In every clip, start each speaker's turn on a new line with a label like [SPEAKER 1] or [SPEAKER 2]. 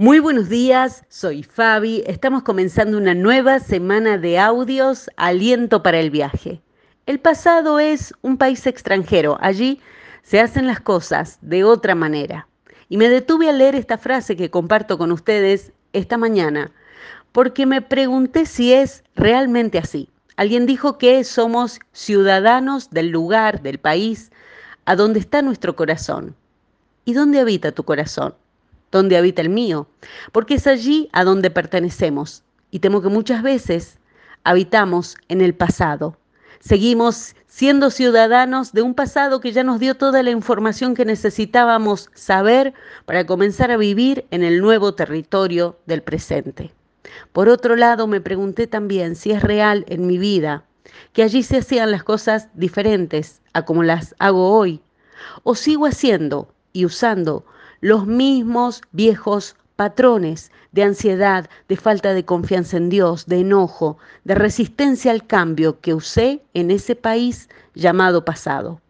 [SPEAKER 1] Muy buenos días, soy Fabi. Estamos comenzando una nueva semana de audios, Aliento para el viaje. El pasado es un país extranjero. Allí se hacen las cosas de otra manera. Y me detuve a leer esta frase que comparto con ustedes esta mañana, porque me pregunté si es realmente así. Alguien dijo que somos ciudadanos del lugar, del país, a donde está nuestro corazón. ¿Y dónde habita tu corazón? Donde habita el mío, porque es allí a donde pertenecemos. Y temo que muchas veces habitamos en el pasado. Seguimos siendo ciudadanos de un pasado que ya nos dio toda la información que necesitábamos saber para comenzar a vivir en el nuevo territorio del presente. Por otro lado, me pregunté también si es real en mi vida que allí se hacían las cosas diferentes a como las hago hoy, o sigo haciendo y usando los mismos viejos patrones de ansiedad, de falta de confianza en Dios, de enojo, de resistencia al cambio que usé en ese país llamado pasado.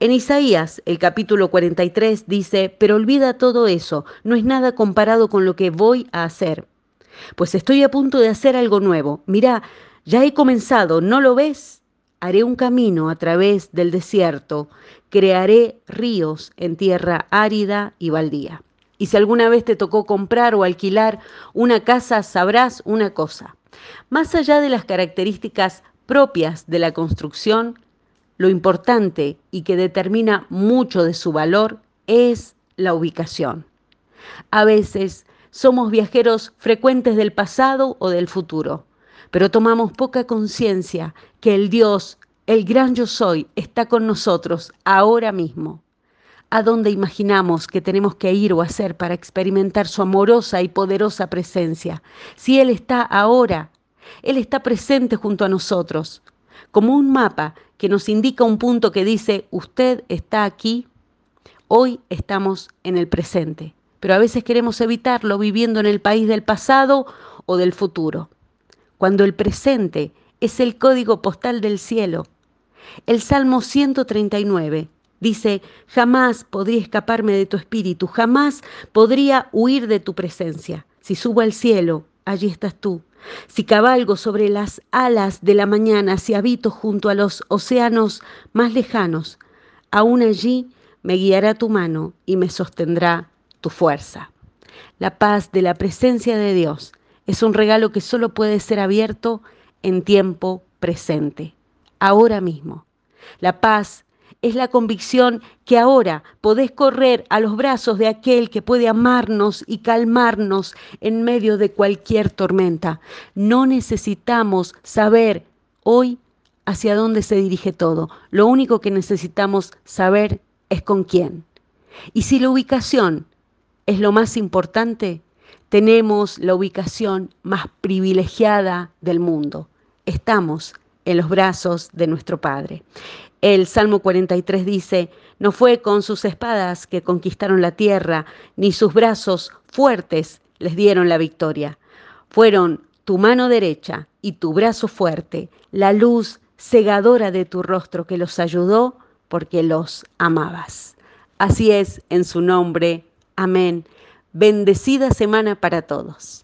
[SPEAKER 1] En Isaías, el capítulo 43 dice, pero olvida todo eso, no es nada comparado con lo que voy a hacer. Pues estoy a punto de hacer algo nuevo. Mira, ya he comenzado, ¿no lo ves? Haré un camino a través del desierto, crearé ríos en tierra árida y baldía. Y si alguna vez te tocó comprar o alquilar una casa, sabrás una cosa. Más allá de las características propias de la construcción, lo importante y que determina mucho de su valor es la ubicación. A veces somos viajeros frecuentes del pasado o del futuro pero tomamos poca conciencia que el Dios, el gran yo soy, está con nosotros ahora mismo. ¿A dónde imaginamos que tenemos que ir o hacer para experimentar su amorosa y poderosa presencia? Si Él está ahora, Él está presente junto a nosotros, como un mapa que nos indica un punto que dice, usted está aquí, hoy estamos en el presente, pero a veces queremos evitarlo viviendo en el país del pasado o del futuro cuando el presente es el código postal del cielo. El Salmo 139 dice, jamás podría escaparme de tu espíritu, jamás podría huir de tu presencia. Si subo al cielo, allí estás tú. Si cabalgo sobre las alas de la mañana, si habito junto a los océanos más lejanos, aún allí me guiará tu mano y me sostendrá tu fuerza. La paz de la presencia de Dios es un regalo que solo puede ser abierto en tiempo presente, ahora mismo. La paz es la convicción que ahora podés correr a los brazos de aquel que puede amarnos y calmarnos en medio de cualquier tormenta. No necesitamos saber hoy hacia dónde se dirige todo. Lo único que necesitamos saber es con quién. Y si la ubicación es lo más importante, tenemos la ubicación más privilegiada del mundo. Estamos en los brazos de nuestro Padre. El Salmo 43 dice, no fue con sus espadas que conquistaron la tierra, ni sus brazos fuertes les dieron la victoria. Fueron tu mano derecha y tu brazo fuerte, la luz cegadora de tu rostro que los ayudó porque los amabas. Así es en su nombre. Amén. Bendecida semana para todos.